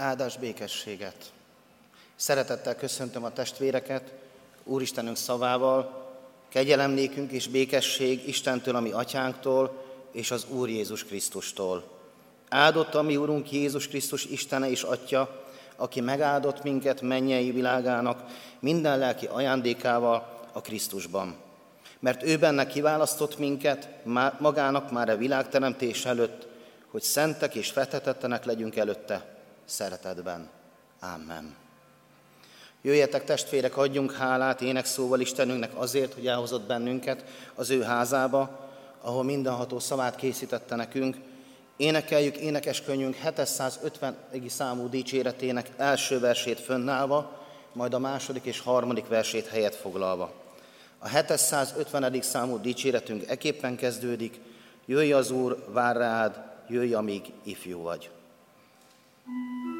Áldás békességet! Szeretettel köszöntöm a testvéreket Úristenünk szavával, kegyelemnékünk és békesség Istentől, ami atyánktól, és az Úr Jézus Krisztustól. Áldott a mi Úrunk Jézus Krisztus Istene és Atya, aki megáldott minket mennyei világának minden lelki ajándékával a Krisztusban. Mert ő benne kiválasztott minket magának már a világteremtés előtt, hogy szentek és fethetettenek legyünk előtte szeretetben. Amen. Jöjjetek testvérek, adjunk hálát énekszóval Istenünknek azért, hogy elhozott bennünket az ő házába, ahol mindenható szavát készítette nekünk. Énekeljük énekeskönyvünk 750. számú dicséretének első versét fönnállva, majd a második és harmadik versét helyet foglalva. A 750. számú dicséretünk eképpen kezdődik, jöjj az Úr, vár rád, jöjj, amíg ifjú vagy. Thank you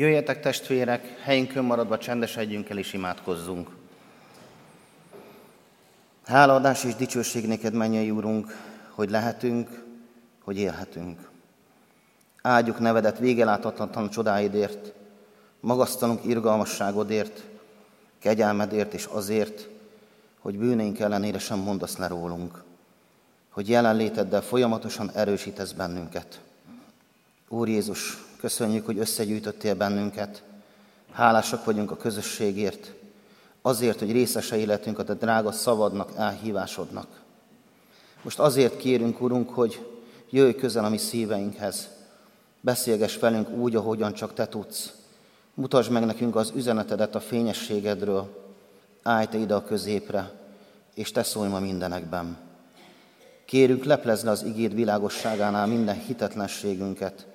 Jöjjetek testvérek, helyünkön maradva csendesedjünk el és imádkozzunk. Hálaadás és dicsőség néked, mennyei Úrunk, hogy lehetünk, hogy élhetünk. Áldjuk nevedet végeláthatatlan csodáidért, magasztalunk irgalmasságodért, kegyelmedért és azért, hogy bűneink ellenére sem mondasz le rólunk, hogy jelenléteddel folyamatosan erősítesz bennünket. Úr Jézus, Köszönjük, hogy összegyűjtöttél bennünket. Hálásak vagyunk a közösségért, azért, hogy részesei lehetünk a te drága szavadnak, elhívásodnak. Most azért kérünk, Urunk, hogy jöjj közel a mi szíveinkhez. Beszélgess velünk úgy, ahogyan csak Te tudsz. Mutasd meg nekünk az üzenetedet a fényességedről. Állj Te ide a középre, és Te szólj ma mindenekben. Kérünk, leplezd le az igéd világosságánál minden hitetlenségünket,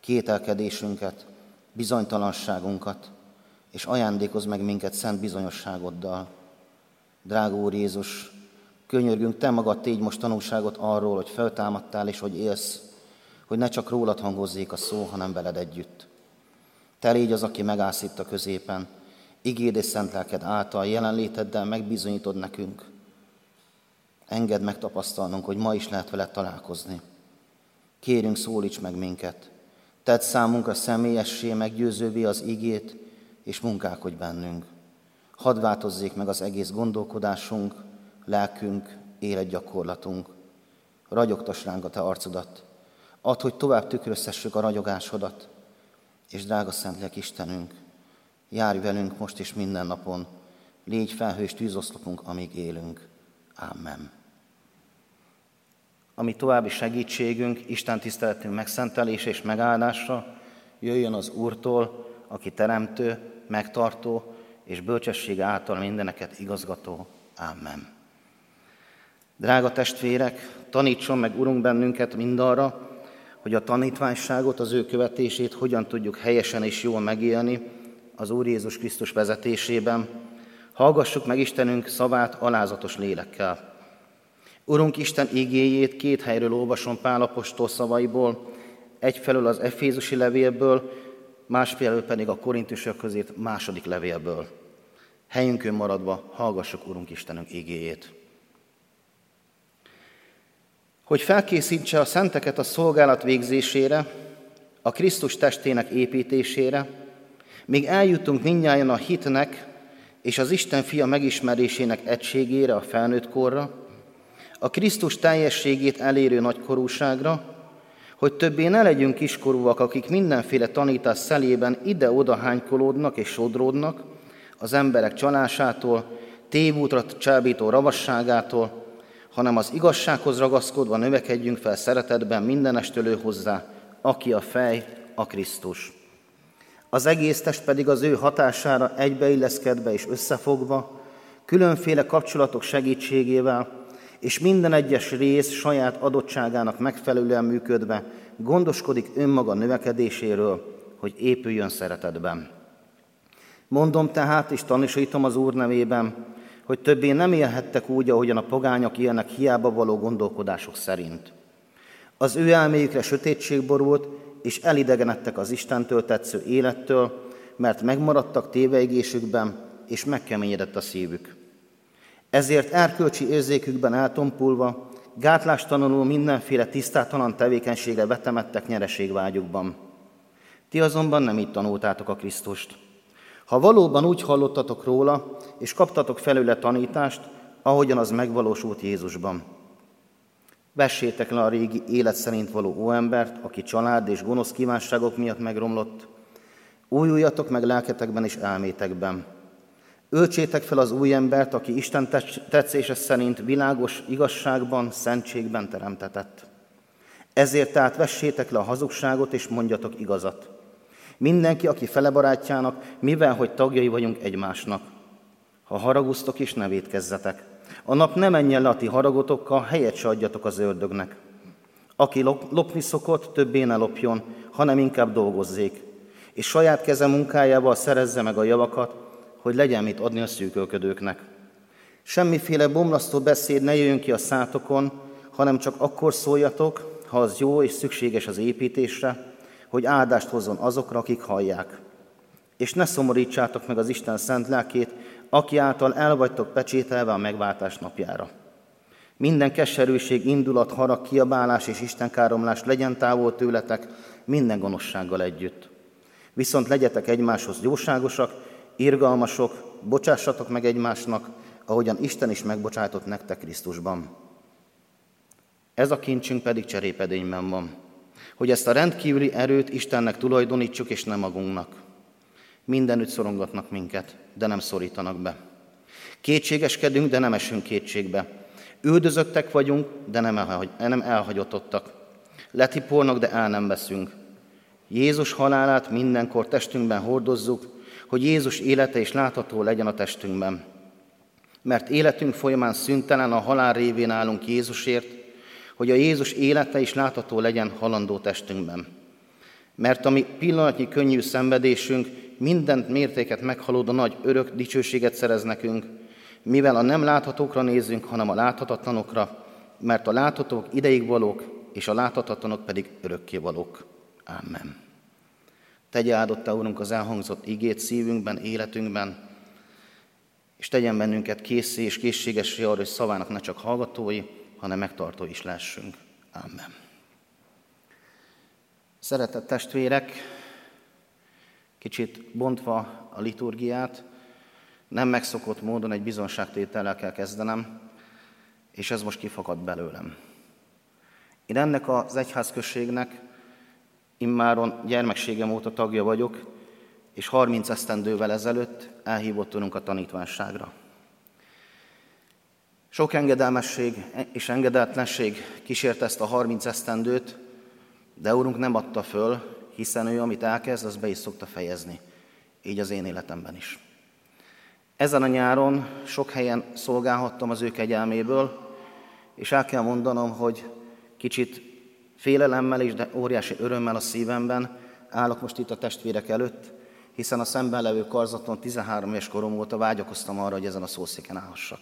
kételkedésünket, bizonytalanságunkat, és ajándékozz meg minket szent bizonyosságoddal. Drága Úr Jézus, könyörgünk, Te magad tégy most tanulságot arról, hogy feltámadtál és hogy élsz, hogy ne csak rólad hangozzék a szó, hanem veled együtt. Te légy az, aki megállsz itt a középen, igéd és szent lelked által jelenléteddel megbizonyítod nekünk. Engedd megtapasztalnunk, hogy ma is lehet veled találkozni. Kérünk, szólíts meg minket. Tedd számunkra személyessé, meggyőzővé az igét, és munkálkodj bennünk. Hadd változzék meg az egész gondolkodásunk, lelkünk, életgyakorlatunk. Ragyogtass ránk a Te arcodat. Add, hogy tovább tükröztessük a ragyogásodat. És drága Szentlélek Istenünk, járj velünk most és minden napon, légy felhős tűzoszlopunk, amíg élünk. Amen. Ami további segítségünk, Isten tiszteletünk megszentelése és megáldása jöjjön az Úrtól, aki teremtő, megtartó és bölcsesség által mindeneket igazgató. Amen. Drága testvérek, tanítson meg Urunk bennünket mindarra, hogy a tanítványságot, az ő követését hogyan tudjuk helyesen és jól megélni az Úr Jézus Krisztus vezetésében. Hallgassuk meg Istenünk szavát alázatos lélekkel. Urunk Isten igéjét két helyről olvasom Pálapostól szavaiból, egyfelől az Efézusi levélből, másfelől pedig a Korintusok közét második levélből. Helyünkön maradva hallgassuk Urunk Istenünk igéjét. Hogy felkészítse a szenteket a szolgálat végzésére, a Krisztus testének építésére, míg eljutunk mindnyájan a hitnek és az Isten fia megismerésének egységére a felnőtt korra, a Krisztus teljességét elérő nagykorúságra, hogy többé ne legyünk kiskorúak, akik mindenféle tanítás szelében ide-oda hánykolódnak és sodródnak, az emberek csalásától, tévútra csábító ravasságától, hanem az igazsághoz ragaszkodva növekedjünk fel szeretetben mindenestől hozzá, aki a fej, a Krisztus. Az egész test pedig az ő hatására egybeilleszkedve és összefogva, különféle kapcsolatok segítségével, és minden egyes rész saját adottságának megfelelően működve gondoskodik önmaga növekedéséről, hogy épüljön szeretetben. Mondom tehát, és tanúsítom az Úr nevében, hogy többé nem élhettek úgy, ahogyan a pogányok élnek hiába való gondolkodások szerint. Az ő elméjükre sötétség borult, és elidegenedtek az Istentől tetsző élettől, mert megmaradtak téveigésükben, és megkeményedett a szívük. Ezért erkölcsi érzékükben eltompulva, gátlástalanul mindenféle tisztátalan tevékenységre vetemettek nyereségvágyukban. Ti azonban nem így tanultátok a Krisztust. Ha valóban úgy hallottatok róla, és kaptatok felőle tanítást, ahogyan az megvalósult Jézusban. Vessétek le a régi élet szerint való óembert, aki család és gonosz kívánságok miatt megromlott. Újuljatok meg lelketekben és elmétekben, Öltsétek fel az új embert, aki Isten tetszése szerint világos igazságban, szentségben teremtetett. Ezért tehát vessétek le a hazugságot, és mondjatok igazat. Mindenki, aki fele barátjának, mivel, hogy tagjai vagyunk egymásnak. Ha haragusztok is, ne védkezzetek. A nap ne menjen le a ti haragotokkal, helyet se adjatok az ördögnek. Aki lopni szokott, többé ne lopjon, hanem inkább dolgozzék, és saját keze munkájával szerezze meg a javakat, hogy legyen mit adni a szűkölködőknek. Semmiféle bomlasztó beszéd ne jöjjön ki a szátokon, hanem csak akkor szóljatok, ha az jó és szükséges az építésre, hogy áldást hozzon azokra, akik hallják. És ne szomorítsátok meg az Isten szent lelkét, aki által el vagytok pecsételve a megváltás napjára. Minden keserűség, indulat, harag, kiabálás és istenkáromlás legyen távol tőletek, minden gonoszsággal együtt. Viszont legyetek egymáshoz jóságosak, irgalmasok, bocsássatok meg egymásnak, ahogyan Isten is megbocsájtott nektek Krisztusban. Ez a kincsünk pedig cserépedényben van, hogy ezt a rendkívüli erőt Istennek tulajdonítsuk, és nem magunknak. Mindenütt szorongatnak minket, de nem szorítanak be. Kétségeskedünk, de nem esünk kétségbe. Üldözöttek vagyunk, de nem, elhagy, nem elhagyotottak. Letipolnak, de el nem veszünk. Jézus halálát mindenkor testünkben hordozzuk, hogy Jézus élete is látható legyen a testünkben. Mert életünk folyamán szüntelen a halál révén állunk Jézusért, hogy a Jézus élete is látható legyen halandó testünkben. Mert ami pillanatnyi könnyű szenvedésünk mindent mértéket meghaladó nagy örök dicsőséget szerez nekünk, mivel a nem láthatókra nézünk, hanem a láthatatlanokra, mert a láthatók ideig valók, és a láthatatlanok pedig örökké valók. Amen. Tegye áldotta, Úrunk, az elhangzott igét szívünkben, életünkben, és tegyen bennünket készé és készségessé arra, hogy szavának ne csak hallgatói, hanem megtartó is lessünk. Amen. Szeretett testvérek, kicsit bontva a liturgiát, nem megszokott módon egy bizonságtétellel kell kezdenem, és ez most kifakad belőlem. Én ennek az egyházközségnek immáron gyermekségem óta tagja vagyok, és 30 esztendővel ezelőtt elhívottunk a tanítványságra. Sok engedelmesség és engedeltlenség kísérte ezt a 30 esztendőt, de Úrunk nem adta föl, hiszen ő, amit elkezd, az be is szokta fejezni. Így az én életemben is. Ezen a nyáron sok helyen szolgálhattam az ő kegyelméből, és el kell mondanom, hogy kicsit félelemmel és de óriási örömmel a szívemben állok most itt a testvérek előtt, hiszen a szemben levő karzaton 13 éves korom óta vágyakoztam arra, hogy ezen a szószéken állhassak.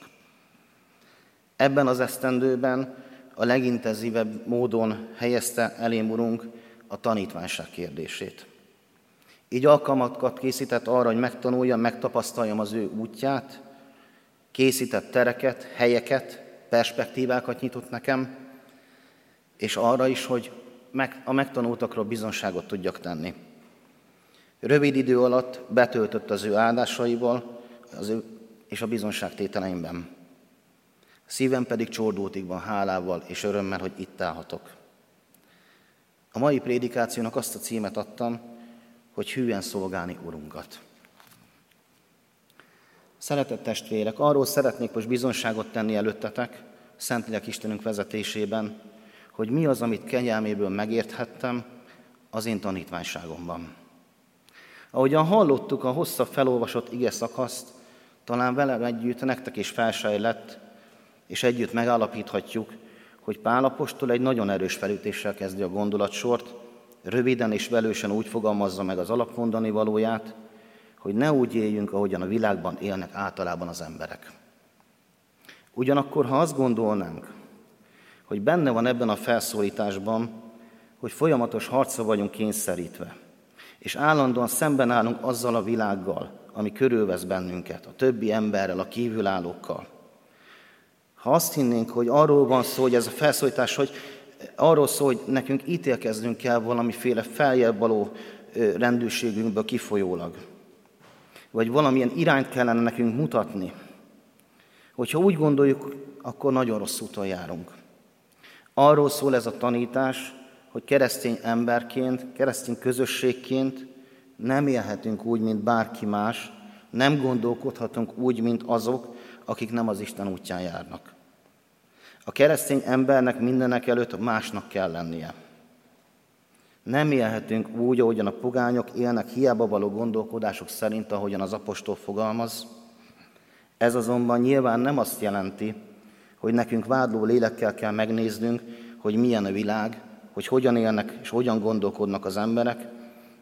Ebben az esztendőben a legintenzívebb módon helyezte elém Urunk a tanítványság kérdését. Így alkalmakat készített arra, hogy megtanuljam, megtapasztaljam az ő útját, készített tereket, helyeket, perspektívákat nyitott nekem, és arra is, hogy a megtanultakról bizonságot tudjak tenni. Rövid idő alatt betöltött az ő áldásaival az ő és a bizonságtételeimben. Szívem pedig csordultig van hálával és örömmel, hogy itt állhatok. A mai prédikációnak azt a címet adtam, hogy hűen szolgálni Urunkat. Szeretett testvérek, arról szeretnék most bizonságot tenni előttetek, Szentlélek Istenünk vezetésében, hogy mi az, amit kenyelméből megérthettem az én tanítványságomban. Ahogyan hallottuk a hosszabb felolvasott ige szakaszt, talán velem együtt nektek is felsejlett, és együtt megállapíthatjuk, hogy Pálapostól egy nagyon erős felütéssel kezdi a gondolatsort, röviden és velősen úgy fogalmazza meg az alapmondani valóját, hogy ne úgy éljünk, ahogyan a világban élnek általában az emberek. Ugyanakkor, ha azt gondolnánk, hogy benne van ebben a felszólításban, hogy folyamatos harca vagyunk kényszerítve, és állandóan szemben állunk azzal a világgal, ami körülvesz bennünket, a többi emberrel, a kívülállókkal. Ha azt hinnénk, hogy arról van szó, hogy ez a felszólítás, hogy arról szól, hogy nekünk ítélkeznünk kell valamiféle feljebb való rendőrségünkből kifolyólag, vagy valamilyen irányt kellene nekünk mutatni, hogyha úgy gondoljuk, akkor nagyon rossz úton járunk. Arról szól ez a tanítás, hogy keresztény emberként, keresztény közösségként nem élhetünk úgy, mint bárki más, nem gondolkodhatunk úgy, mint azok, akik nem az Isten útján járnak. A keresztény embernek mindenek előtt másnak kell lennie. Nem élhetünk úgy, ahogyan a pogányok élnek hiába való gondolkodások szerint, ahogyan az apostol fogalmaz. Ez azonban nyilván nem azt jelenti, hogy nekünk vádló lélekkel kell megnéznünk, hogy milyen a világ, hogy hogyan élnek és hogyan gondolkodnak az emberek,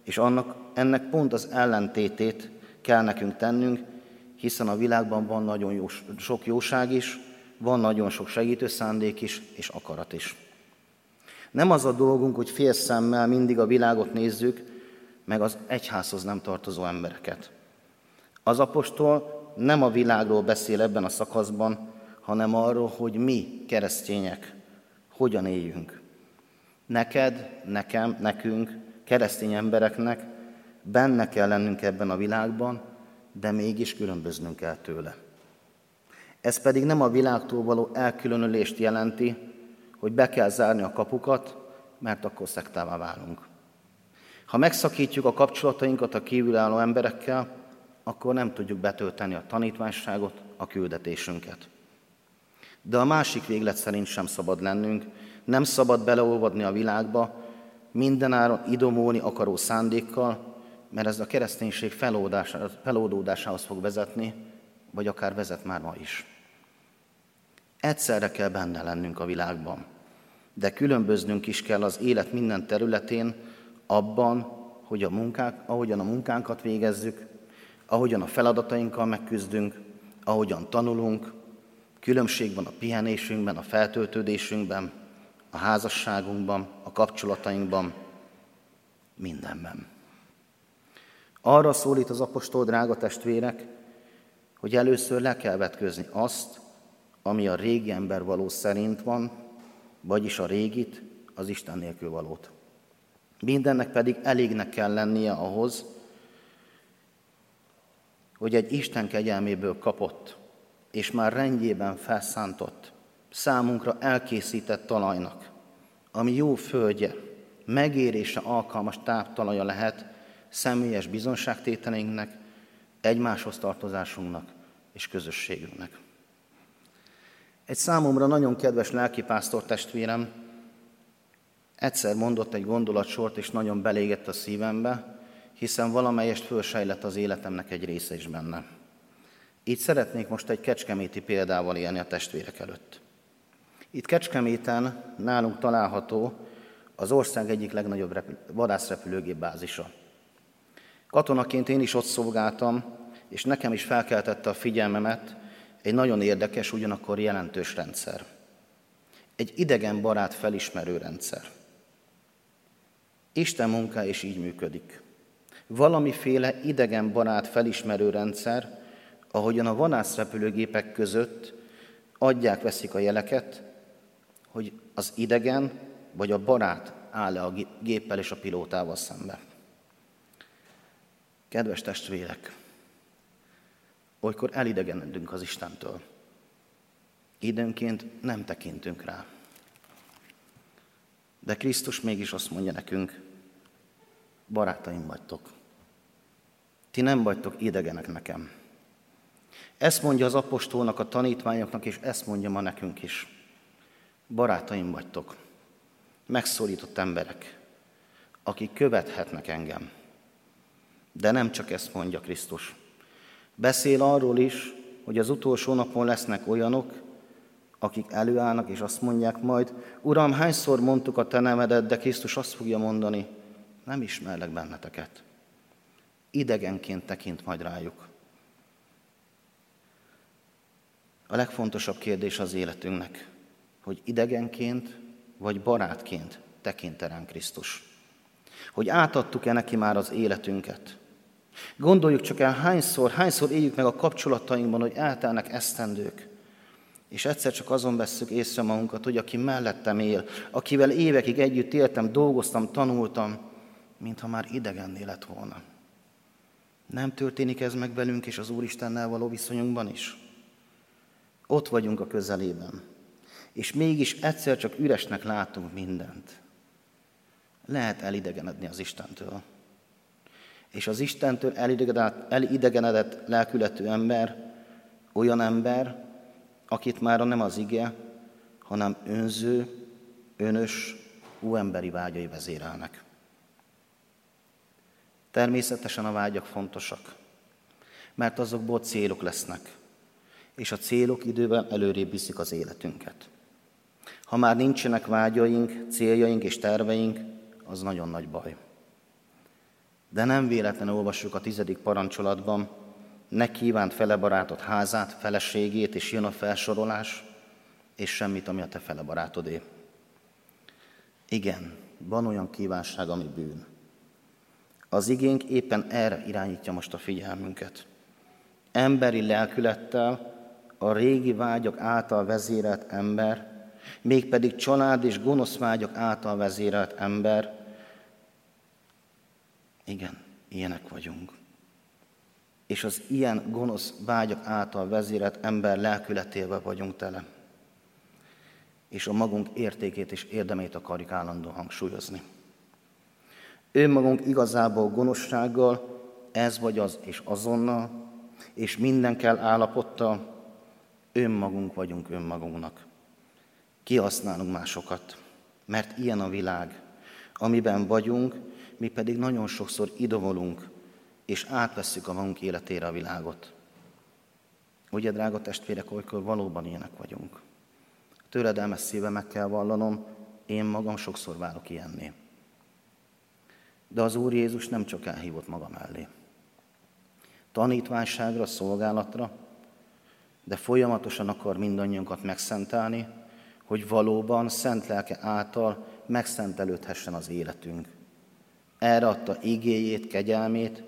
és annak, ennek pont az ellentétét kell nekünk tennünk, hiszen a világban van nagyon jó, sok jóság is, van nagyon sok segítő szándék is, és akarat is. Nem az a dolgunk, hogy fél szemmel mindig a világot nézzük, meg az egyházhoz nem tartozó embereket. Az apostol nem a világról beszél ebben a szakaszban, hanem arról, hogy mi, keresztények, hogyan éljünk. Neked, nekem, nekünk, keresztény embereknek benne kell lennünk ebben a világban, de mégis különböznünk kell tőle. Ez pedig nem a világtól való elkülönülést jelenti, hogy be kell zárni a kapukat, mert akkor szektává válunk. Ha megszakítjuk a kapcsolatainkat a kívülálló emberekkel, akkor nem tudjuk betölteni a tanítványságot, a küldetésünket. De a másik véglet szerint sem szabad lennünk, nem szabad beleolvadni a világba, mindenáron idomolni akaró szándékkal, mert ez a kereszténység felódódásához fog vezetni, vagy akár vezet már ma is. Egyszerre kell benne lennünk a világban. de különböznünk is kell az élet minden területén, abban, hogy a munkák, ahogyan a munkánkat végezzük, ahogyan a feladatainkkal megküzdünk, ahogyan tanulunk, különbség van a pihenésünkben, a feltöltődésünkben, a házasságunkban, a kapcsolatainkban, mindenben. Arra szólít az apostol, drága testvérek, hogy először le kell vetközni azt, ami a régi ember való szerint van, vagyis a régit, az Isten nélkül valót. Mindennek pedig elégnek kell lennie ahhoz, hogy egy Isten kegyelméből kapott, és már rendjében felszántott, számunkra elkészített talajnak, ami jó földje, megérése alkalmas táptalaja lehet személyes bizonságtételeinknek, egymáshoz tartozásunknak és közösségünknek. Egy számomra nagyon kedves lelkipásztor testvérem egyszer mondott egy gondolatsort, és nagyon belégett a szívembe, hiszen valamelyest fölsejlett az életemnek egy része is benne. Így szeretnék most egy kecskeméti példával élni a testvérek előtt. Itt Kecskeméten nálunk található az ország egyik legnagyobb repül- vadászrepülőgép bázisa. Katonaként én is ott szolgáltam, és nekem is felkeltette a figyelmemet egy nagyon érdekes, ugyanakkor jelentős rendszer. Egy idegen barát felismerő rendszer. Isten munka is így működik. Valamiféle idegen barát felismerő rendszer, ahogyan a vanászrepülőgépek között adják, veszik a jeleket, hogy az idegen vagy a barát áll-e a géppel és a pilótával szembe. Kedves testvérek, olykor elidegenedünk az Istentől. Időnként nem tekintünk rá. De Krisztus mégis azt mondja nekünk, barátaim vagytok. Ti nem vagytok idegenek nekem. Ezt mondja az apostolnak, a tanítványoknak, és ezt mondja ma nekünk is. Barátaim vagytok, megszólított emberek, akik követhetnek engem. De nem csak ezt mondja Krisztus. Beszél arról is, hogy az utolsó napon lesznek olyanok, akik előállnak, és azt mondják majd, Uram, hányszor mondtuk a te nevedet, de Krisztus azt fogja mondani, nem ismerlek benneteket. Idegenként tekint majd rájuk. A legfontosabb kérdés az életünknek, hogy idegenként vagy barátként tekint ránk Krisztus. Hogy átadtuk-e neki már az életünket. Gondoljuk csak el, hányszor, hányszor éljük meg a kapcsolatainkban, hogy eltelnek esztendők, és egyszer csak azon vesszük észre magunkat, hogy aki mellettem él, akivel évekig együtt éltem, dolgoztam, tanultam, mintha már idegenné lett volna. Nem történik ez meg velünk és az Úristennel való viszonyunkban is? Ott vagyunk a közelében, és mégis egyszer csak üresnek látunk mindent. Lehet elidegenedni az Istentől. És az Istentől elidegenedett lelkületű ember olyan ember, akit már nem az ige, hanem önző, önös, emberi vágyai vezérelnek. Természetesen a vágyak fontosak, mert azokból célok lesznek, és a célok időben előrébb viszik az életünket. Ha már nincsenek vágyaink, céljaink és terveink, az nagyon nagy baj. De nem véletlenül olvassuk a tizedik parancsolatban, ne kívánt fele barátot házát, feleségét, és jön a felsorolás, és semmit, ami a te fele barátodé. Igen, van olyan kívánság, ami bűn. Az igénk éppen erre irányítja most a figyelmünket. Emberi lelkülettel, a régi vágyak által vezérelt ember, mégpedig család és gonosz vágyak által vezérelt ember, igen, ilyenek vagyunk. És az ilyen gonosz vágyak által vezérelt ember lelkületével vagyunk tele. És a magunk értékét és érdemét akarjuk állandóan hangsúlyozni. Önmagunk igazából gonoszsággal, ez vagy az és azonnal, és minden kell állapottal, önmagunk vagyunk önmagunknak. Kihasználunk másokat, mert ilyen a világ, amiben vagyunk, mi pedig nagyon sokszor idovolunk, és átvesszük a magunk életére a világot. Ugye, drága testvérek, olykor valóban ilyenek vagyunk. Töredelmes szíve meg kell vallanom, én magam sokszor válok ilyenné. De az Úr Jézus nem csak elhívott maga mellé. Tanítványságra, szolgálatra, de folyamatosan akar mindannyiunkat megszentelni, hogy valóban szent lelke által megszentelődhessen az életünk. Erre adta igéjét, kegyelmét,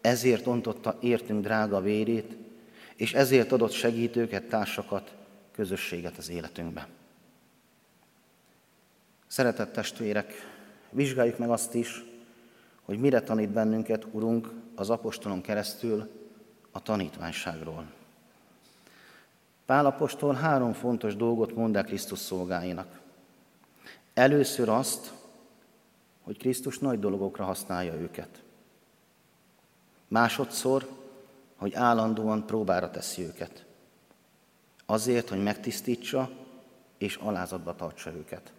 ezért ontotta értünk drága vérét, és ezért adott segítőket, társakat, közösséget az életünkbe. Szeretett testvérek, vizsgáljuk meg azt is, hogy mire tanít bennünket, Urunk, az apostolon keresztül a tanítványságról. Pál apostol három fontos dolgot mond el Krisztus szolgáinak. Először azt, hogy Krisztus nagy dolgokra használja őket. Másodszor, hogy állandóan próbára teszi őket. Azért, hogy megtisztítsa és alázatba tartsa őket.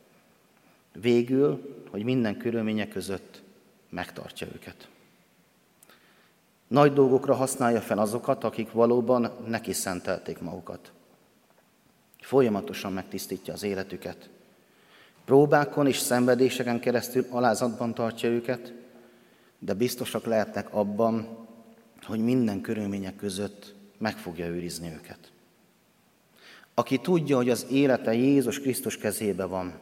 Végül, hogy minden körülmények között megtartja őket. Nagy dolgokra használja fel azokat, akik valóban neki szentelték magukat. Folyamatosan megtisztítja az életüket. Próbákon és szenvedéseken keresztül alázatban tartja őket, de biztosak lehetnek abban, hogy minden körülmények között meg fogja őrizni őket. Aki tudja, hogy az élete Jézus Krisztus kezébe van,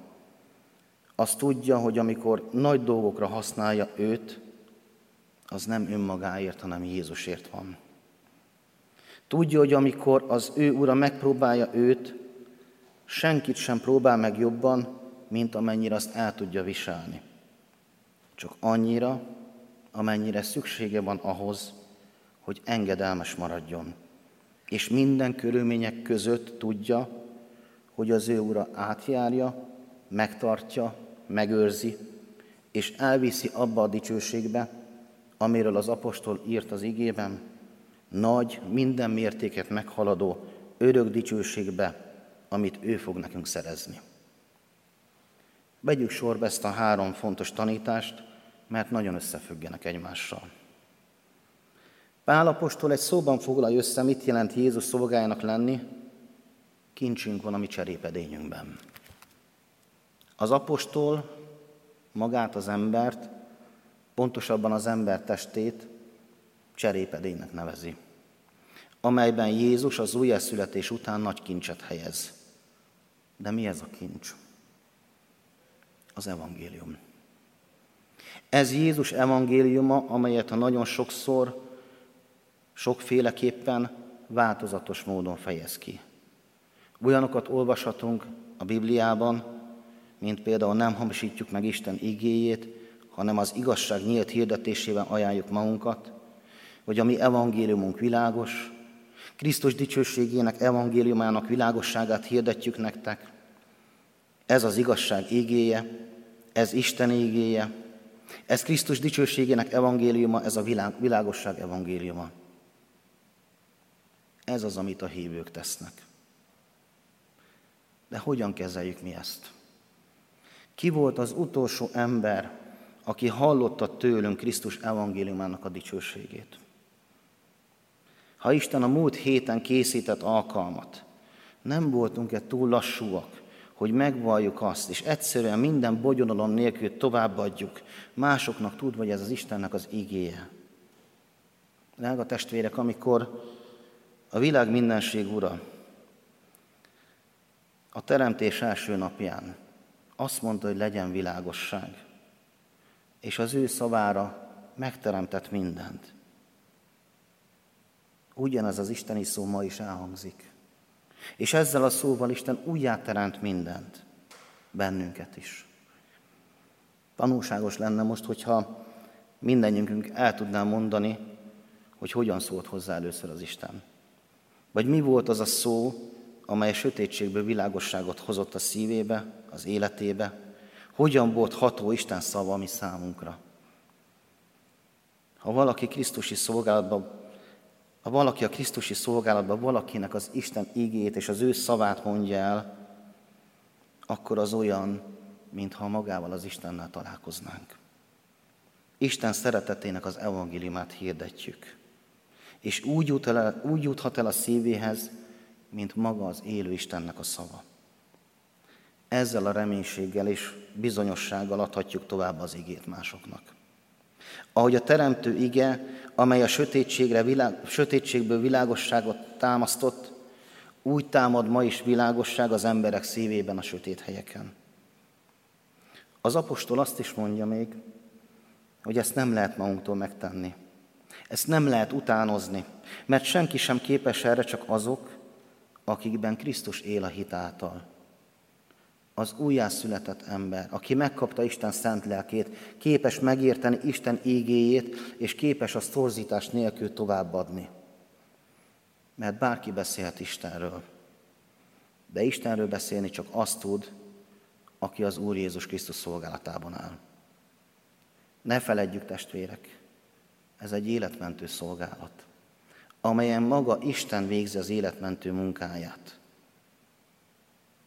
az tudja, hogy amikor nagy dolgokra használja őt, az nem önmagáért, hanem Jézusért van. Tudja, hogy amikor az ő ura megpróbálja őt, senkit sem próbál meg jobban, mint amennyire azt el tudja viselni. Csak annyira, amennyire szüksége van ahhoz, hogy engedelmes maradjon. És minden körülmények között tudja, hogy az ő ura átjárja, megtartja, megőrzi, és elviszi abba a dicsőségbe, amiről az apostol írt az igében, nagy, minden mértéket meghaladó, örök dicsőségbe, amit ő fog nekünk szerezni. Vegyük sorba ezt a három fontos tanítást, mert nagyon összefüggenek egymással. Pál apostol egy szóban foglalja össze, mit jelent Jézus szolgájának lenni, kincsünk van a mi cserépedényünkben. Az apostol magát az embert, pontosabban az ember testét cserépedénynek nevezi, amelyben Jézus az újjászületés után nagy kincset helyez. De mi ez a kincs? Az evangélium. Ez Jézus evangéliuma, amelyet a nagyon sokszor, sokféleképpen változatos módon fejez ki. Olyanokat olvashatunk a Bibliában, mint például nem hamisítjuk meg Isten igéjét, hanem az igazság nyílt hirdetésével ajánljuk magunkat, hogy a mi evangéliumunk világos, Krisztus dicsőségének evangéliumának világosságát hirdetjük nektek. Ez az igazság igéje, ez Isten igéje, ez Krisztus dicsőségének evangéliuma, ez a világ, világosság evangéliuma. Ez az, amit a hívők tesznek. De hogyan kezeljük mi ezt? Ki volt az utolsó ember, aki hallotta tőlünk Krisztus evangéliumának a dicsőségét? Ha Isten a múlt héten készített alkalmat, nem voltunk-e túl lassúak, hogy megvalljuk azt, és egyszerűen minden bogyonalom nélkül továbbadjuk, másoknak tudva, hogy ez az Istennek az igéje. Drága testvérek, amikor a világ mindenség ura a teremtés első napján azt mondta, hogy legyen világosság, és az ő szavára megteremtett mindent. Ugyanez az isteni szó ma is elhangzik. És ezzel a szóval Isten újjáteremt mindent, bennünket is. Tanulságos lenne most, hogyha mindennyünk el tudnám mondani, hogy hogyan szólt hozzá először az Isten. Vagy mi volt az a szó, amely a sötétségből világosságot hozott a szívébe, az életébe, hogyan volt ható Isten szava mi számunkra. Ha valaki Krisztusi szolgálatban, ha valaki a Krisztusi szolgálatban valakinek az Isten ígét és az ő szavát mondja el, akkor az olyan, mintha magával az Istennel találkoznánk. Isten szeretetének az evangéliumát hirdetjük. És úgy, jut el, úgy juthat el a szívéhez, mint maga az élő Istennek a szava. Ezzel a reménységgel és bizonyossággal adhatjuk tovább az igét másoknak. Ahogy a teremtő ige, amely a sötétségre, világ, sötétségből világosságot támasztott, úgy támad ma is világosság az emberek szívében a sötét helyeken. Az apostol azt is mondja még, hogy ezt nem lehet magunktól megtenni. Ezt nem lehet utánozni, mert senki sem képes erre, csak azok, akikben Krisztus él a hit által. Az újjászületett ember, aki megkapta Isten szent lelkét, képes megérteni Isten ígéjét, és képes a torzítás nélkül továbbadni. Mert bárki beszélhet Istenről, de Istenről beszélni csak azt tud, aki az Úr Jézus Krisztus szolgálatában áll. Ne feledjük, testvérek, ez egy életmentő szolgálat, amelyen maga Isten végzi az életmentő munkáját.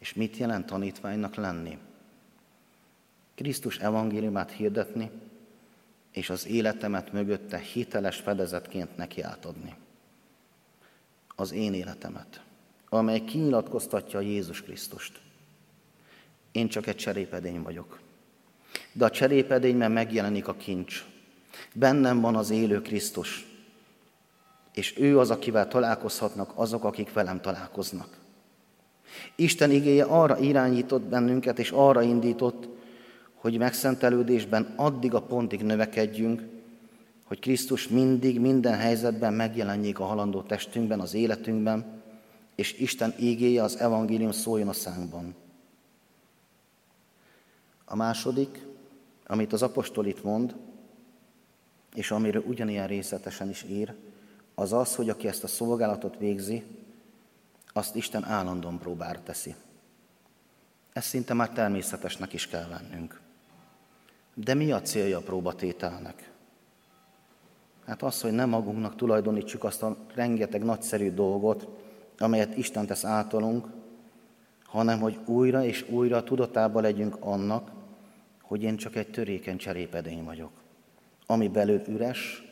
És mit jelent tanítványnak lenni? Krisztus evangéliumát hirdetni, és az életemet mögötte hiteles fedezetként neki átadni. Az én életemet, amely kinyilatkoztatja Jézus Krisztust. Én csak egy cserépedény vagyok. De a cserépedényben megjelenik a kincs. Bennem van az élő Krisztus, és ő az, akivel találkozhatnak azok, akik velem találkoznak. Isten igéje arra irányított bennünket, és arra indított, hogy megszentelődésben addig a pontig növekedjünk, hogy Krisztus mindig, minden helyzetben megjelenjék a halandó testünkben, az életünkben, és Isten ígéje az evangélium szóljon a szánkban. A második, amit az apostol itt mond, és amiről ugyanilyen részletesen is ír, az az, hogy aki ezt a szolgálatot végzi, azt Isten állandóan próbára teszi. Ezt szinte már természetesnek is kell vennünk. De mi a célja a próbatételnek? Hát az, hogy nem magunknak tulajdonítsuk azt a rengeteg nagyszerű dolgot, amelyet Isten tesz általunk, hanem hogy újra és újra tudatában legyünk annak, hogy én csak egy törékeny cserépedény vagyok, ami belül üres,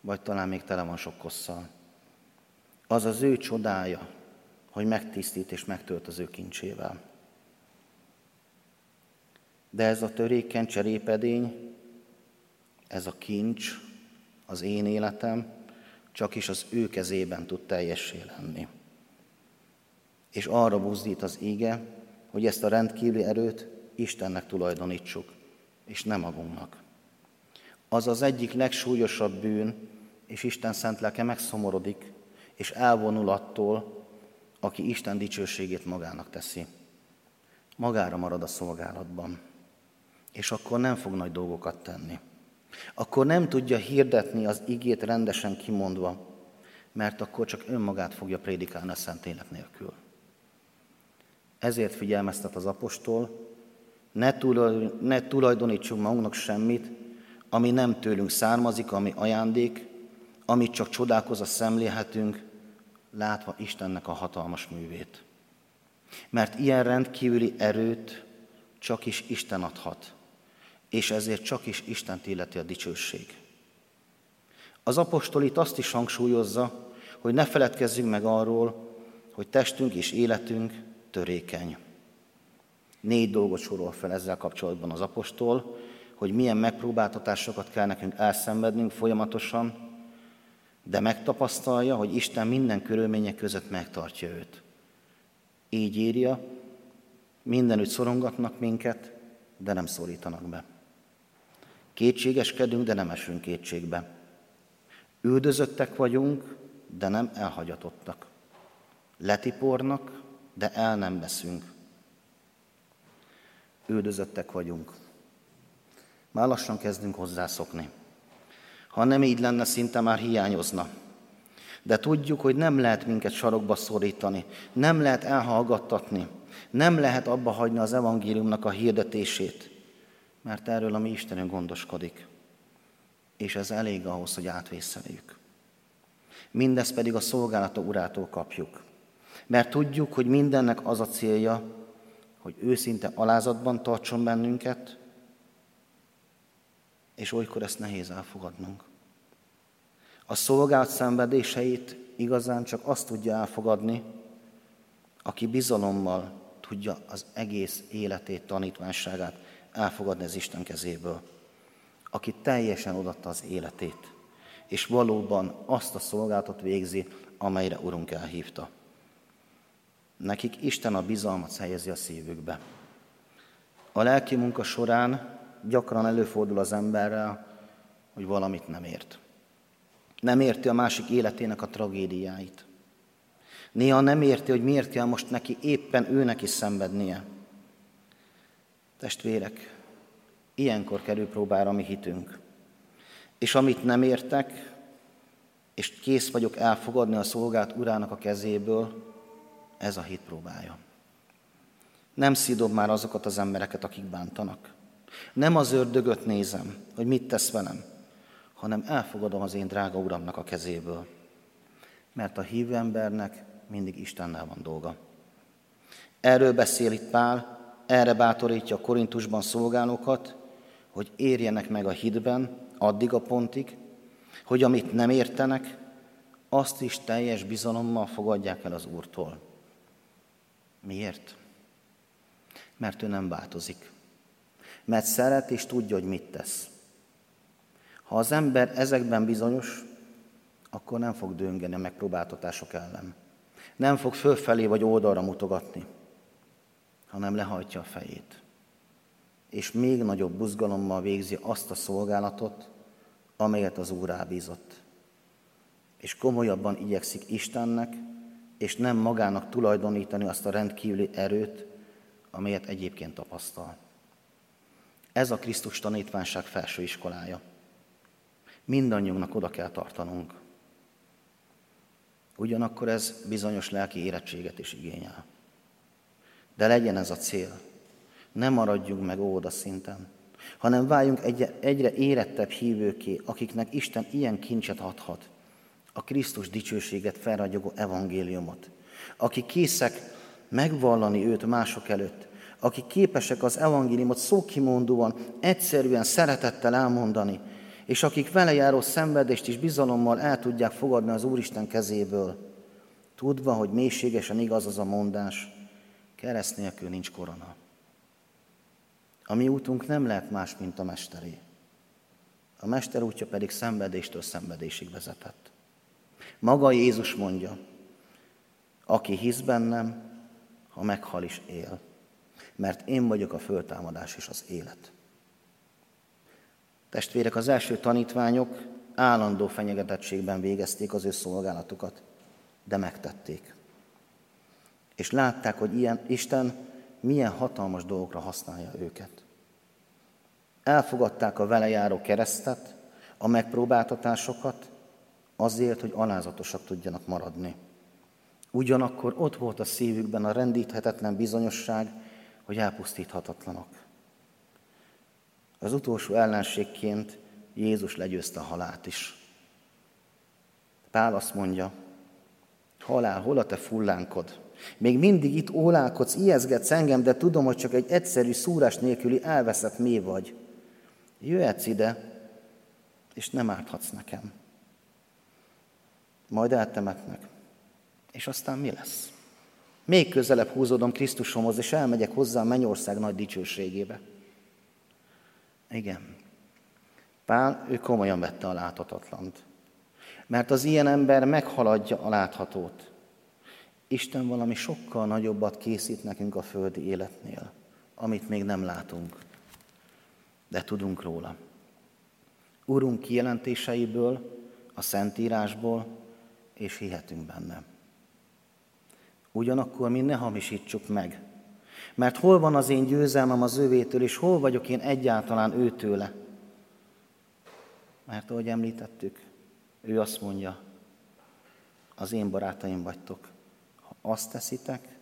vagy talán még tele van sok kosszal. Az az ő csodája, hogy megtisztít és megtölt az ő kincsével. De ez a törékeny cserépedény, ez a kincs, az én életem, csak is az ő kezében tud teljessé lenni. És arra buzdít az ége, hogy ezt a rendkívüli erőt Istennek tulajdonítsuk, és nem magunknak. Az az egyik legsúlyosabb bűn, és Isten szent lelke megszomorodik, és elvonul attól, aki Isten dicsőségét magának teszi. Magára marad a szolgálatban, és akkor nem fog nagy dolgokat tenni. Akkor nem tudja hirdetni az igét rendesen kimondva, mert akkor csak önmagát fogja prédikálni a szent élet nélkül. Ezért figyelmeztet az apostol, ne, ne tulajdonítsunk magunknak semmit, ami nem tőlünk származik, ami ajándék, amit csak csodálkozva szemlélhetünk, látva Istennek a hatalmas művét. Mert ilyen rendkívüli erőt csak is Isten adhat, és ezért csak is Isten illeti a dicsőség. Az apostol itt azt is hangsúlyozza, hogy ne feledkezzünk meg arról, hogy testünk és életünk törékeny. Négy dolgot sorol fel ezzel kapcsolatban az apostol, hogy milyen megpróbáltatásokat kell nekünk elszenvednünk folyamatosan, de megtapasztalja, hogy Isten minden körülmények között megtartja őt. Így írja, mindenütt szorongatnak minket, de nem szólítanak be. Kétségeskedünk, de nem esünk kétségbe. Üldözöttek vagyunk, de nem elhagyatottak. Letipornak, de el nem veszünk üldözöttek vagyunk. Már lassan kezdünk hozzászokni. Ha nem így lenne, szinte már hiányozna. De tudjuk, hogy nem lehet minket sarokba szorítani, nem lehet elhallgattatni, nem lehet abba hagyni az evangéliumnak a hirdetését, mert erről a mi Istenünk gondoskodik. És ez elég ahhoz, hogy átvészeljük. Mindezt pedig a szolgálata urától kapjuk. Mert tudjuk, hogy mindennek az a célja, hogy őszinte alázatban tartson bennünket, és olykor ezt nehéz elfogadnunk. A szolgált szenvedéseit igazán csak azt tudja elfogadni, aki bizalommal tudja az egész életét, tanítványságát elfogadni az Isten kezéből, aki teljesen odatta az életét, és valóban azt a szolgálatot végzi, amelyre Urunk elhívta. Nekik Isten a bizalmat helyezi a szívükbe. A lelki munka során gyakran előfordul az emberrel, hogy valamit nem ért. Nem érti a másik életének a tragédiáit. Néha nem érti, hogy miért kell most neki éppen őnek is szenvednie. Testvérek, ilyenkor kerül próbára mi hitünk. És amit nem értek, és kész vagyok elfogadni a szolgált urának a kezéből, ez a hit próbája. Nem szídom már azokat az embereket, akik bántanak. Nem az ördögöt nézem, hogy mit tesz velem, hanem elfogadom az én drága Uramnak a kezéből. Mert a hívő embernek mindig Istennel van dolga. Erről beszél itt Pál, erre bátorítja a Korintusban szolgálókat, hogy érjenek meg a hitben addig a pontig, hogy amit nem értenek, azt is teljes bizalommal fogadják el az Úrtól. Miért? Mert ő nem változik. Mert szeret és tudja, hogy mit tesz. Ha az ember ezekben bizonyos, akkor nem fog döngeni a megpróbáltatások ellen. Nem fog fölfelé vagy oldalra mutogatni, hanem lehajtja a fejét. És még nagyobb buzgalommal végzi azt a szolgálatot, amelyet az Úr rábízott. És komolyabban igyekszik Istennek, és nem magának tulajdonítani azt a rendkívüli erőt, amelyet egyébként tapasztal. Ez a Krisztus tanítványság felső iskolája. Mindannyiunknak oda kell tartanunk. Ugyanakkor ez bizonyos lelki érettséget is igényel. De legyen ez a cél. Ne maradjunk meg óda szinten, hanem váljunk egyre érettebb hívőké, akiknek Isten ilyen kincset adhat, a Krisztus dicsőséget felragyogó evangéliumot, akik készek megvallani őt mások előtt, akik képesek az evangéliumot szókimondóan, egyszerűen szeretettel elmondani, és akik vele járó szenvedést és bizalommal el tudják fogadni az Úristen kezéből, tudva, hogy mélységesen igaz az a mondás, kereszt nélkül nincs korona. A mi útunk nem lehet más, mint a mesteré. A mester útja pedig szenvedéstől szenvedésig vezetett. Maga Jézus mondja, aki hisz bennem, ha meghal is él, mert én vagyok a föltámadás és az élet. Testvérek, az első tanítványok állandó fenyegetettségben végezték az ő szolgálatukat, de megtették. És látták, hogy ilyen Isten milyen hatalmas dolgokra használja őket. Elfogadták a vele járó keresztet, a megpróbáltatásokat, azért, hogy alázatosak tudjanak maradni. Ugyanakkor ott volt a szívükben a rendíthetetlen bizonyosság, hogy elpusztíthatatlanok. Az utolsó ellenségként Jézus legyőzte a halált is. Pál azt mondja, halál, hol a te fullánkod? Még mindig itt ólálkodsz, ijeszgetsz engem, de tudom, hogy csak egy egyszerű szúrás nélküli elveszett mély vagy. Jöhetsz ide, és nem árthatsz nekem. Majd eltemetnek. És aztán mi lesz? Még közelebb húzódom Krisztusomhoz, és elmegyek hozzá a mennyország nagy dicsőségébe. Igen. Pál, ő komolyan vette a láthatatlant. Mert az ilyen ember meghaladja a láthatót. Isten valami sokkal nagyobbat készít nekünk a földi életnél, amit még nem látunk, de tudunk róla. Urunk kijelentéseiből, a Szentírásból, és hihetünk benne. Ugyanakkor mi ne hamisítsuk meg, mert hol van az én győzelmem az övétől, és hol vagyok én egyáltalán őtőle? Mert ahogy említettük, ő azt mondja, az én barátaim vagytok, ha azt teszitek,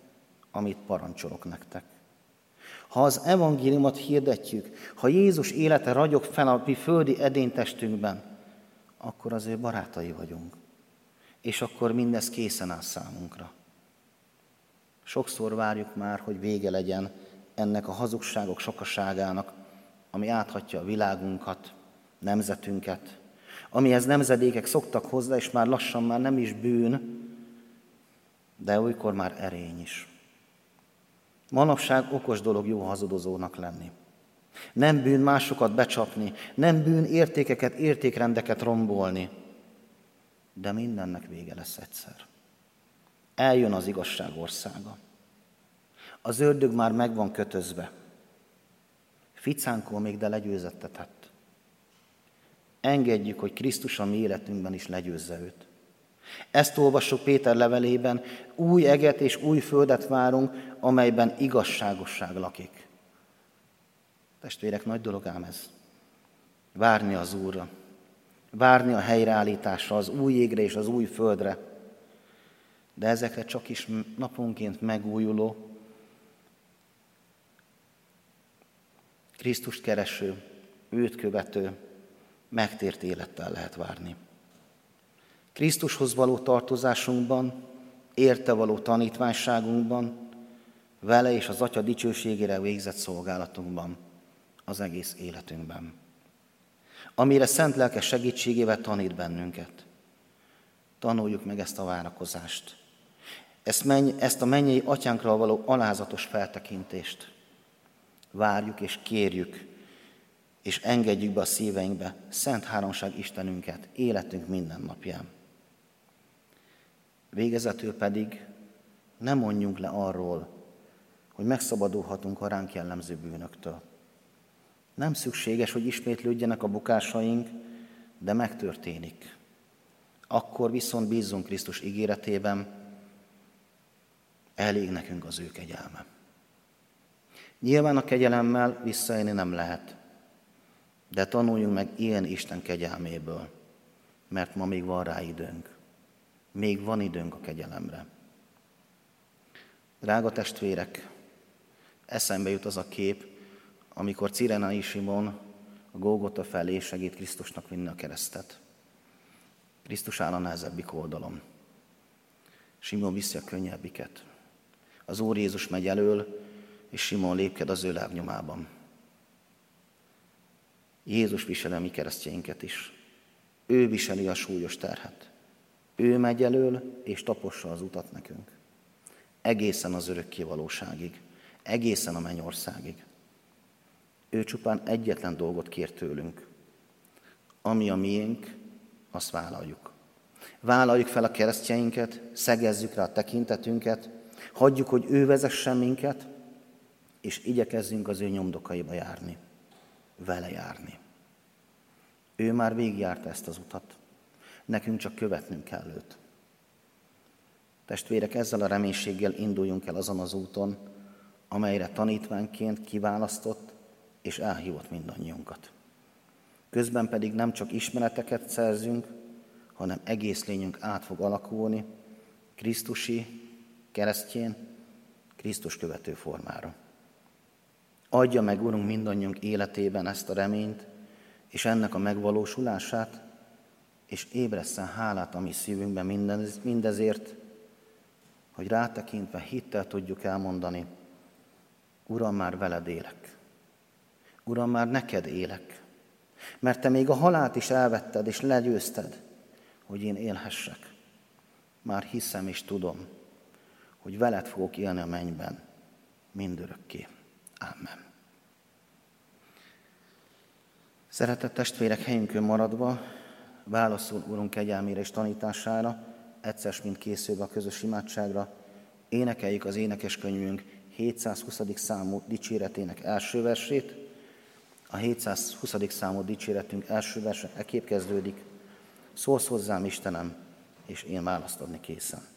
amit parancsolok nektek. Ha az evangéliumot hirdetjük, ha Jézus élete ragyog fel a mi földi edénytestünkben, akkor az ő barátai vagyunk. És akkor mindez készen áll számunkra. Sokszor várjuk már, hogy vége legyen ennek a hazugságok sokaságának, ami áthatja a világunkat, nemzetünket, amihez nemzedékek szoktak hozzá, és már lassan már nem is bűn, de olykor már erény is. Manapság okos dolog jó hazudozónak lenni. Nem bűn másokat becsapni, nem bűn értékeket, értékrendeket rombolni. De mindennek vége lesz egyszer. Eljön az igazság országa. Az ördög már meg van kötözve. Ficánkol még, de legyőzettetett. Engedjük, hogy Krisztus a mi életünkben is legyőzze őt. Ezt olvassuk Péter levelében, új eget és új földet várunk, amelyben igazságosság lakik. Testvérek, nagy dolog ám ez. Várni az Úrra. Várni a helyreállításra, az új égre és az új földre. De ezekre csak is naponként megújuló, Krisztust kereső, őt követő, megtért élettel lehet várni. Krisztushoz való tartozásunkban, érte való tanítványságunkban, vele és az Atya dicsőségére végzett szolgálatunkban, az egész életünkben. Amire szent lelke segítségével tanít bennünket. Tanuljuk meg ezt a várakozást. Ezt, menny, ezt a mennyei atyánkra való alázatos feltekintést. Várjuk és kérjük, és engedjük be a szíveinkbe Szent Háromság Istenünket életünk minden napján. Végezetül pedig nem mondjunk le arról, hogy megszabadulhatunk a ránk jellemző bűnöktől. Nem szükséges, hogy ismétlődjenek a bukásaink, de megtörténik. Akkor viszont bízunk Krisztus ígéretében, elég nekünk az ő kegyelme. Nyilván a kegyelemmel visszaélni nem lehet, de tanuljunk meg ilyen Isten kegyelméből, mert ma még van rá időnk. Még van időnk a kegyelemre. Drága testvérek, eszembe jut az a kép, amikor Cirenai Simon a Gógota felé segít Krisztusnak vinni a keresztet. Krisztus áll a nehezebbik oldalon. Simon viszi a könnyebbiket. Az Úr Jézus megy elől, és Simon lépked az ő lábnyomában. Jézus viseli a mi keresztjeinket is. Ő viseli a súlyos terhet. Ő megy elől, és tapossa az utat nekünk. Egészen az örökké valóságig. Egészen a mennyországig. Ő csupán egyetlen dolgot kér tőlünk. Ami a miénk, azt vállaljuk. Vállaljuk fel a keresztjeinket, szegezzük rá a tekintetünket, hagyjuk, hogy ő vezessen minket, és igyekezzünk az ő nyomdokaiba járni, vele járni. Ő már végigjárta ezt az utat, nekünk csak követnünk kell őt. Testvérek, ezzel a reménységgel induljunk el azon az úton, amelyre tanítványként kiválasztott és elhívott mindannyiunkat. Közben pedig nem csak ismereteket szerzünk, hanem egész lényünk át fog alakulni Krisztusi, keresztjén, Krisztus követő formára. Adja meg, Urunk, mindannyiunk életében ezt a reményt, és ennek a megvalósulását, és ébresszen hálát a mi szívünkben mindezért, hogy rátekintve hittel tudjuk elmondani, Uram, már veled élek. Uram, már neked élek. Mert te még a halált is elvetted és legyőzted, hogy én élhessek. Már hiszem és tudom, hogy veled fogok élni a mennyben mindörökké. Amen. Szeretett testvérek, helyünkön maradva, válaszol Urunk kegyelmére és tanítására, egyszer mint készülve a közös imádságra, énekeljük az énekeskönyvünk 720. számú dicséretének első versét. A 720. számú dicséretünk első verse ekép kezdődik. Szólsz hozzám, Istenem, és én választ adni készen.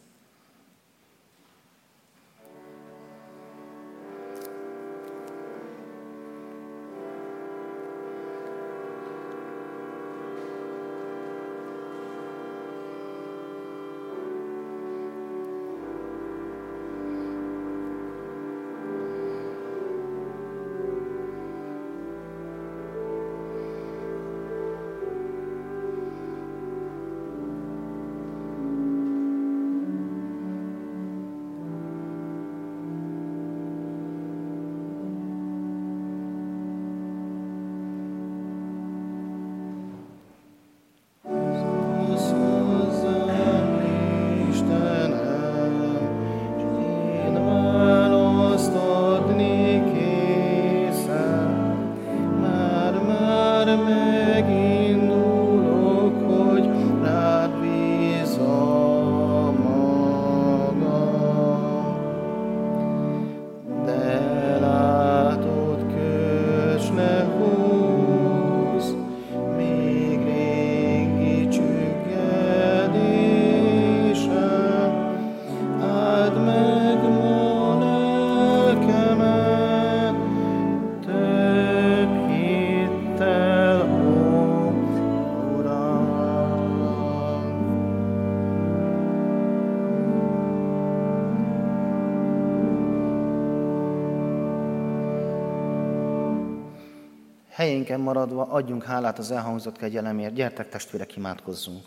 Helyénken maradva adjunk hálát az elhangzott kegyelemért. Gyertek testvérek, imádkozzunk.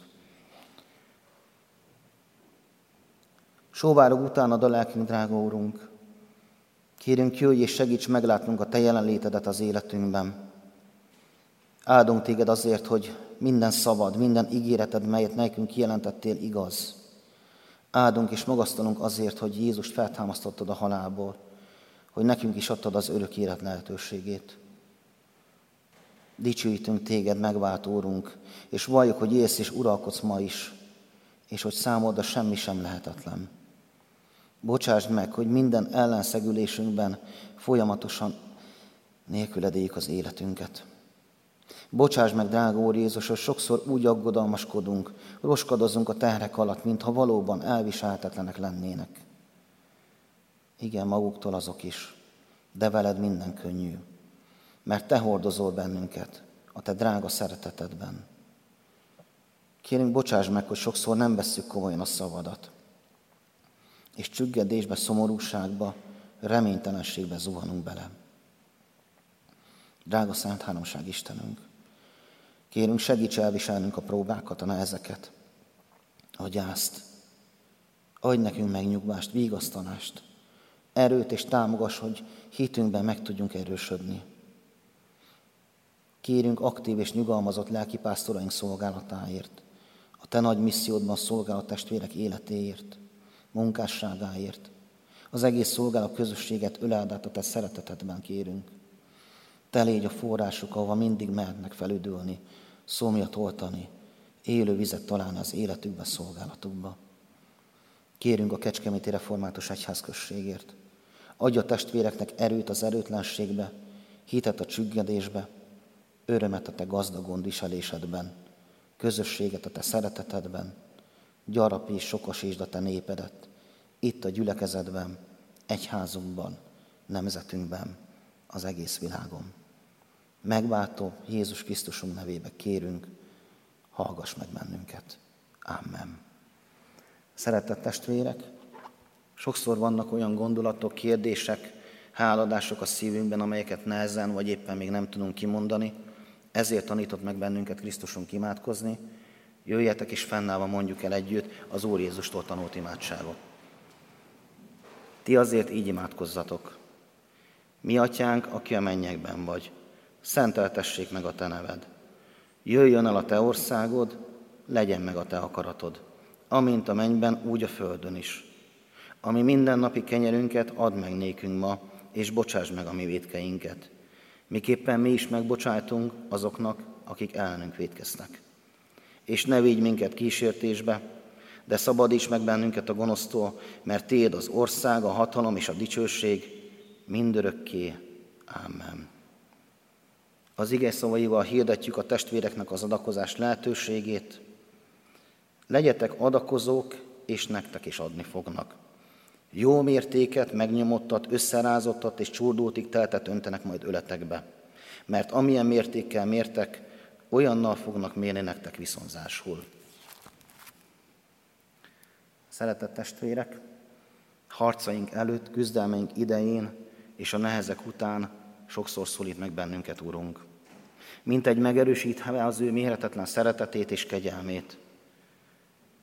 Sóvárog utánad a lelkünk, drága Úrunk. Kérünk, jöjj és segíts meglátnunk a Te jelenlétedet az életünkben. Áldunk Téged azért, hogy minden szavad, minden ígéreted, melyet nekünk kijelentettél, igaz. Áldunk és magasztalunk azért, hogy Jézust feltámasztottad a halálból, hogy nekünk is adtad az örök élet lehetőségét. Dicsőítünk Téged, megváltó Úrunk, és valljuk, hogy élsz és uralkodsz ma is, és hogy számodra semmi sem lehetetlen. Bocsásd meg, hogy minden ellenszegülésünkben folyamatosan nélküledéjük az életünket. Bocsáss meg, drága Úr Jézus, hogy sokszor úgy aggodalmaskodunk, roskadozunk a terhek alatt, mintha valóban elviselhetetlenek lennének. Igen, maguktól azok is, de veled minden könnyű, mert Te hordozol bennünket a Te drága szeretetedben. Kérünk, bocsáss meg, hogy sokszor nem vesszük komolyan a szavadat, és csüggedésbe, szomorúságba, reménytelenségbe zuhanunk bele. Drága Szent Háromság Istenünk, kérünk segíts elviselnünk a próbákat, a nehezeket, a gyászt. Adj nekünk megnyugvást, vigasztanást, erőt és támogass, hogy hitünkben meg tudjunk erősödni. Kérünk aktív és nyugalmazott lelkipásztoraink szolgálatáért, a Te nagy missziódban szolgáló testvérek életéért, munkásságáért, az egész szolgálat közösséget öládát a Te szeretetedben kérünk. Te légy a forrásuk, ahova mindig mehetnek felüdülni, szomjat oltani, élő vizet találni az életükbe, szolgálatukba. Kérünk a Kecskeméti Református Egyházközségért. Adja testvéreknek erőt az erőtlenségbe, hitet a csüggedésbe, örömet a te gazdag gondviselésedben, közösséget a te szeretetedben, gyarapíts, sokasítsd a te népedet, itt a gyülekezetben, egyházunkban, nemzetünkben, az egész világon. Megváltó Jézus Krisztusunk nevébe kérünk, hallgass meg bennünket. Amen. Szeretett testvérek, sokszor vannak olyan gondolatok, kérdések, háladások a szívünkben, amelyeket nehezen vagy éppen még nem tudunk kimondani. Ezért tanított meg bennünket Krisztusunk imádkozni. Jöjjetek és fennállva mondjuk el együtt az Úr Jézustól tanult imádságot. Ti azért így imádkozzatok. Mi atyánk, aki a mennyekben vagy, szenteltessék meg a te neved. Jöjjön el a te országod, legyen meg a te akaratod, amint a mennyben, úgy a földön is. Ami mindennapi kenyerünket add meg nékünk ma, és bocsáss meg a mi védkeinket. Miképpen mi is megbocsájtunk azoknak, akik ellenünk védkeznek. És ne vigy minket kísértésbe, de szabadíts meg bennünket a gonosztól, mert Téd az ország, a hatalom és a dicsőség mindörökké. Amen. Az ige szavaival hirdetjük a testvéreknek az adakozás lehetőségét. Legyetek adakozók, és nektek is adni fognak. Jó mértéket, megnyomottat, összerázottat és csordultig teltet öntenek majd öletekbe. Mert amilyen mértékkel mértek, olyannal fognak mérni nektek viszonzásul. Szeretett testvérek, harcaink előtt, küzdelmeink idején és a nehezek után sokszor szólít meg bennünket, Urunk. Mint egy megerősítve az ő méretetlen szeretetét és kegyelmét.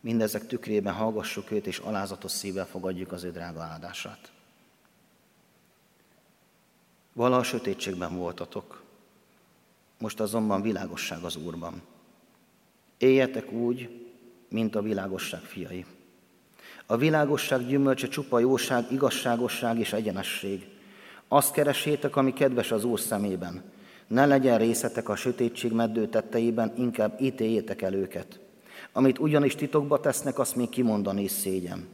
Mindezek tükrében hallgassuk őt, és alázatos szívvel fogadjuk az ő drága áldását. Vala a sötétségben voltatok, most azonban világosság az Úrban. Éljetek úgy, mint a világosság fiai. A világosság gyümölcse csupa jóság, igazságosság és egyenesség. Azt keresétek, ami kedves az Úr szemében. Ne legyen részetek a sötétség meddő tetteiben, inkább ítéljétek el őket. Amit ugyanis titokba tesznek, azt még kimondani is szégyen.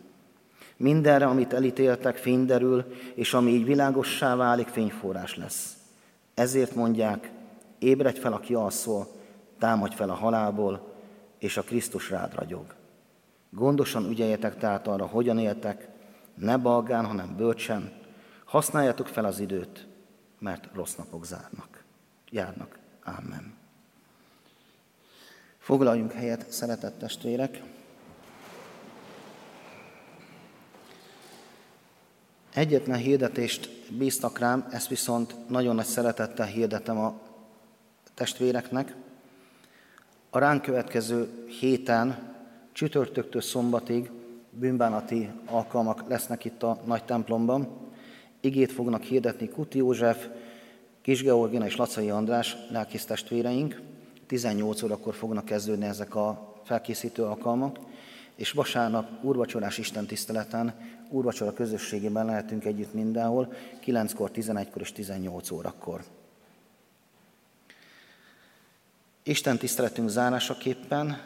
Mindenre, amit elítéltek, fény derül, és ami így világossá válik, fényforrás lesz. Ezért mondják, ébredj fel, aki alszol, támadj fel a halálból, és a Krisztus rád ragyog. Gondosan ügyeljetek tehát arra, hogyan éltek, ne balgán, hanem bölcsen, használjátok fel az időt, mert rossz napok zárnak, járnak. Amen. Foglaljunk helyet, szeretett testvérek. Egyetlen hirdetést bíztak rám, ezt viszont nagyon nagy szeretettel hirdetem a testvéreknek. A ránk következő héten, csütörtöktől szombatig bűnbánati alkalmak lesznek itt a nagy templomban. Igét fognak hirdetni Kuti József, Kis Georgina és Lacai András lelkész testvéreink. 18 órakor fognak kezdődni ezek a felkészítő alkalmak, és vasárnap úrvacsorás Isten tiszteleten, úrvacsora közösségében lehetünk együtt mindenhol, 9-kor, 11-kor és 18 órakor. Isten tiszteletünk zárásaképpen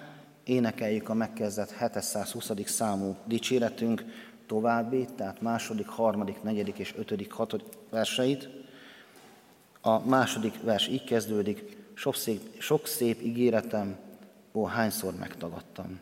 énekeljük a megkezdett 720. számú dicséretünk további, tehát második, harmadik, negyedik és ötödik, hatodik verseit. A második vers így kezdődik, sok szép, sok szép ígéretem, ó, hányszor megtagadtam.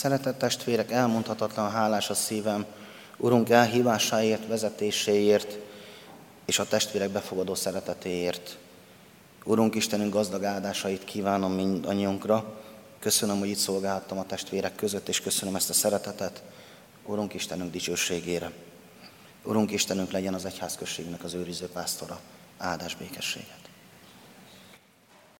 Szeretett testvérek, elmondhatatlan hálás a szívem, Urunk elhívásáért, vezetéséért, és a testvérek befogadó szeretetéért. Urunk Istenünk gazdag áldásait kívánom mindannyiunkra. Köszönöm, hogy itt szolgálhattam a testvérek között, és köszönöm ezt a szeretetet. Urunk Istenünk dicsőségére. Urunk Istenünk legyen az egyházközségnek az őriző pásztora. Áldás békességet.